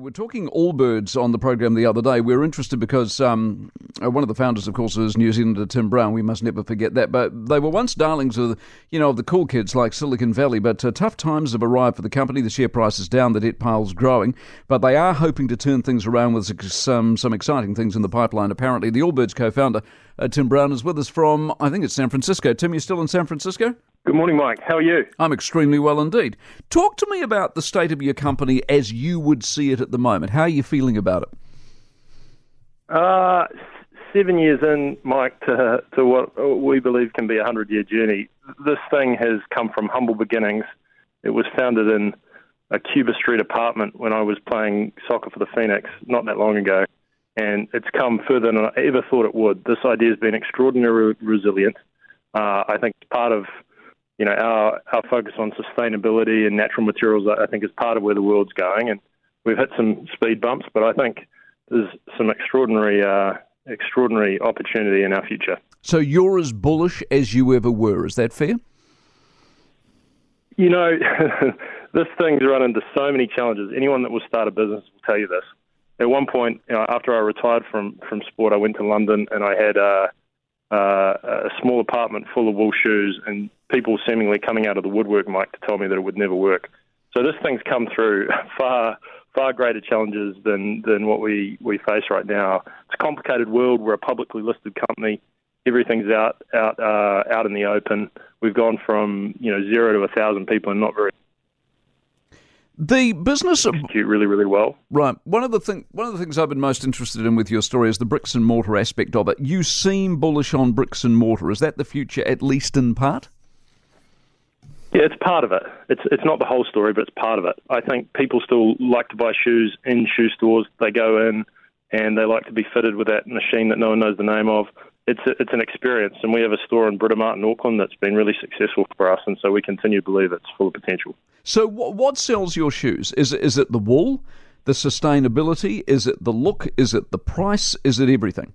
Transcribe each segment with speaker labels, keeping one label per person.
Speaker 1: We're talking Allbirds on the program the other day. We are interested because um, uh, one of the founders, of course, is New Zealander Tim Brown. We must never forget that. But they were once darlings of, you know, of the cool kids like Silicon Valley. But uh, tough times have arrived for the company. The share price is down, the debt pile's growing. But they are hoping to turn things around with some some exciting things in the pipeline. Apparently, the Allbirds co-founder uh, Tim Brown is with us from, I think it's San Francisco. Tim, you're still in San Francisco?
Speaker 2: Good morning, Mike. How are you?
Speaker 1: I'm extremely well indeed. Talk to me about the state of your company as you would see it at the moment. How are you feeling about it?
Speaker 2: Uh, seven years in, Mike, to, to what we believe can be a 100 year journey. This thing has come from humble beginnings. It was founded in a Cuba Street apartment when I was playing soccer for the Phoenix not that long ago. And it's come further than I ever thought it would. This idea has been extraordinarily resilient. Uh, I think part of you know, our, our focus on sustainability and natural materials, I think, is part of where the world's going. And we've hit some speed bumps, but I think there's some extraordinary, uh, extraordinary opportunity in our future.
Speaker 1: So you're as bullish as you ever were. Is that fair?
Speaker 2: You know, this thing's run into so many challenges. Anyone that will start a business will tell you this. At one point, you know, after I retired from from sport, I went to London and I had uh, uh, a small apartment full of wool shoes and people seemingly coming out of the woodwork, Mike, to tell me that it would never work. So this thing's come through far far greater challenges than than what we we face right now. It's a complicated world. We're a publicly listed company. Everything's out out uh, out in the open. We've gone from you know zero to a thousand people in not very
Speaker 1: the business
Speaker 2: execute really, really well.
Speaker 1: Right. One of the thing, one of the things I've been most interested in with your story is the bricks and mortar aspect of it. You seem bullish on bricks and mortar. Is that the future, at least in part?
Speaker 2: Yeah, it's part of it. It's it's not the whole story, but it's part of it. I think people still like to buy shoes in shoe stores. They go in and they like to be fitted with that machine that no one knows the name of it's a, it's an experience, and we have a store in Britomart in Auckland that's been really successful for us, and so we continue to believe it's full of potential.
Speaker 1: So, what, what sells your shoes? Is is it the wool, the sustainability? Is it the look? Is it the price? Is it everything?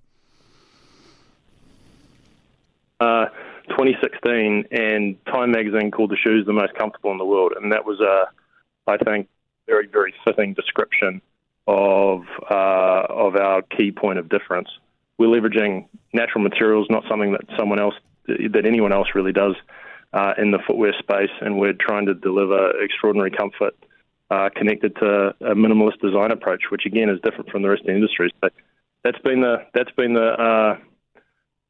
Speaker 2: Uh, 2016, and Time magazine called the shoes the most comfortable in the world, and that was a, I think, very very fitting description of uh, of our key point of difference we're leveraging natural materials, not something that someone else, that anyone else really does uh, in the footwear space, and we're trying to deliver extraordinary comfort uh, connected to a minimalist design approach, which again is different from the rest of the industry. So that's been the that's been the uh,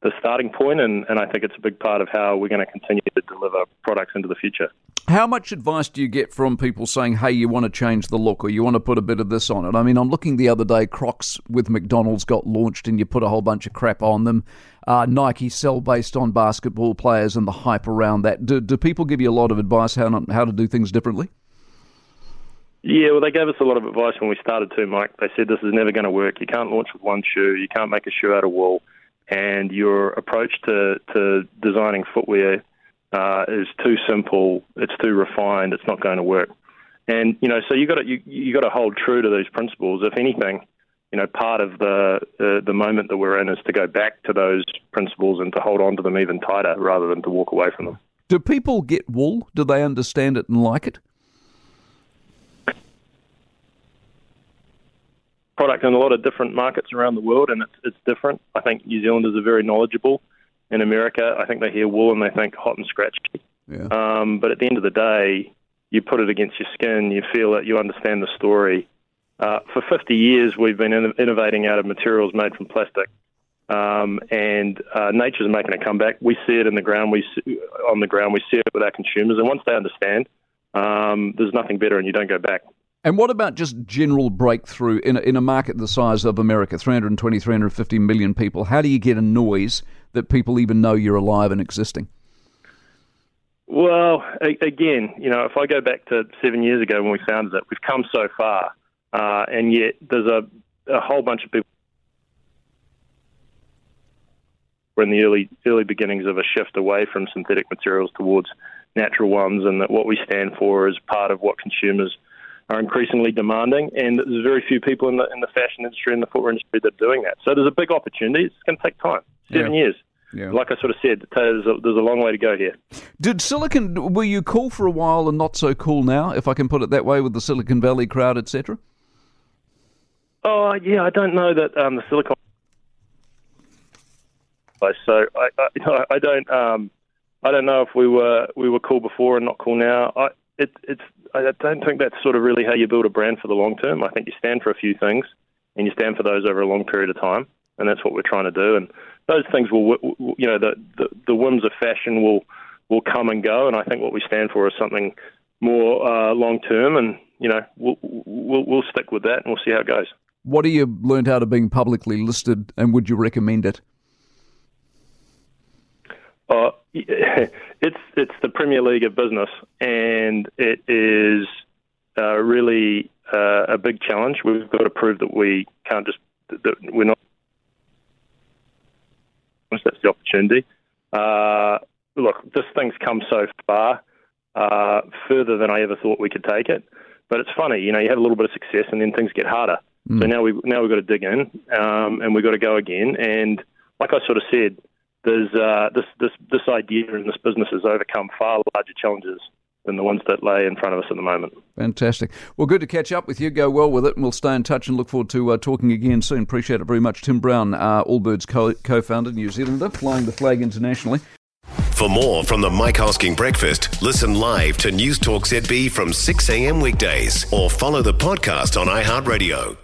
Speaker 2: the starting point, and, and I think it's a big part of how we're going to continue to deliver products into the future.
Speaker 1: How much advice do you get from people saying, hey, you want to change the look or you want to put a bit of this on it? I mean, I'm looking the other day, Crocs with McDonald's got launched and you put a whole bunch of crap on them. Uh, Nike sell based on basketball players and the hype around that. Do, do people give you a lot of advice how, not, how to do things differently?
Speaker 2: Yeah, well, they gave us a lot of advice when we started too, Mike. They said this is never going to work. You can't launch with one shoe. You can't make a shoe out of wool and your approach to, to designing footwear uh, is too simple, it's too refined, it's not going to work. And you know, so you got to you, you got to hold true to these principles. If anything, you know, part of the uh, the moment that we're in is to go back to those principles and to hold on to them even tighter rather than to walk away from them.
Speaker 1: Do people get wool? Do they understand it and like it?
Speaker 2: Product in a lot of different markets around the world, and it's, it's different. I think New Zealanders are very knowledgeable. In America, I think they hear wool and they think hot and scratchy. Yeah. Um, but at the end of the day, you put it against your skin, you feel it, you understand the story. Uh, for 50 years, we've been in- innovating out of materials made from plastic, um, and uh, nature's making a comeback. We see it in the ground. We see, on the ground. We see it with our consumers, and once they understand, um, there's nothing better, and you don't go back.
Speaker 1: And what about just general breakthrough in a, in a market the size of America, 320, 350 million people? How do you get a noise that people even know you're alive and existing?
Speaker 2: Well, again, you know, if I go back to seven years ago when we founded it, we've come so far, uh, and yet there's a, a whole bunch of people. We're in the early early beginnings of a shift away from synthetic materials towards natural ones, and that what we stand for is part of what consumers are increasingly demanding, and there's very few people in the in the fashion industry and the footwear industry that are doing that. So there's a big opportunity. It's going to take time, seven yeah. years. Yeah. Like I sort of said, there's a, there's a long way to go here.
Speaker 1: Did Silicon were you cool for a while and not so cool now, if I can put it that way, with the Silicon Valley crowd, etc.
Speaker 2: Oh yeah, I don't know that um, the silicon. So I, I, I don't um, I don't know if we were we were cool before and not cool now. I it, it's I don't think that's sort of really how you build a brand for the long term. I think you stand for a few things and you stand for those over a long period of time, and that's what we're trying to do. And those things will you know the the, the whims of fashion will will come and go, and I think what we stand for is something more uh, long term, and you know we'll, we'll we'll stick with that, and we'll see how it goes.
Speaker 1: What have you learned out of being publicly listed, and would you recommend it?
Speaker 2: Uh, it's it's the Premier League of business, and it is uh, really uh, a big challenge. We've got to prove that we can't just that we're not. That's the opportunity. Uh, look, this thing's come so far, uh, further than I ever thought we could take it. But it's funny, you know, you have a little bit of success, and then things get harder. Mm. So now we now we've got to dig in, um, and we've got to go again. And like I sort of said, there's uh, this this this idea and this business has overcome far larger challenges than the ones that lay in front of us at the moment.
Speaker 1: Fantastic. Well, good to catch up with you. Go well with it, and we'll stay in touch and look forward to uh, talking again soon. Appreciate it very much. Tim Brown, uh, Allbirds co founder, New Zealander, flying the flag internationally.
Speaker 3: For more from the Mike Hosking Breakfast, listen live to News Talk ZB from 6 a.m. weekdays or follow the podcast on iHeartRadio.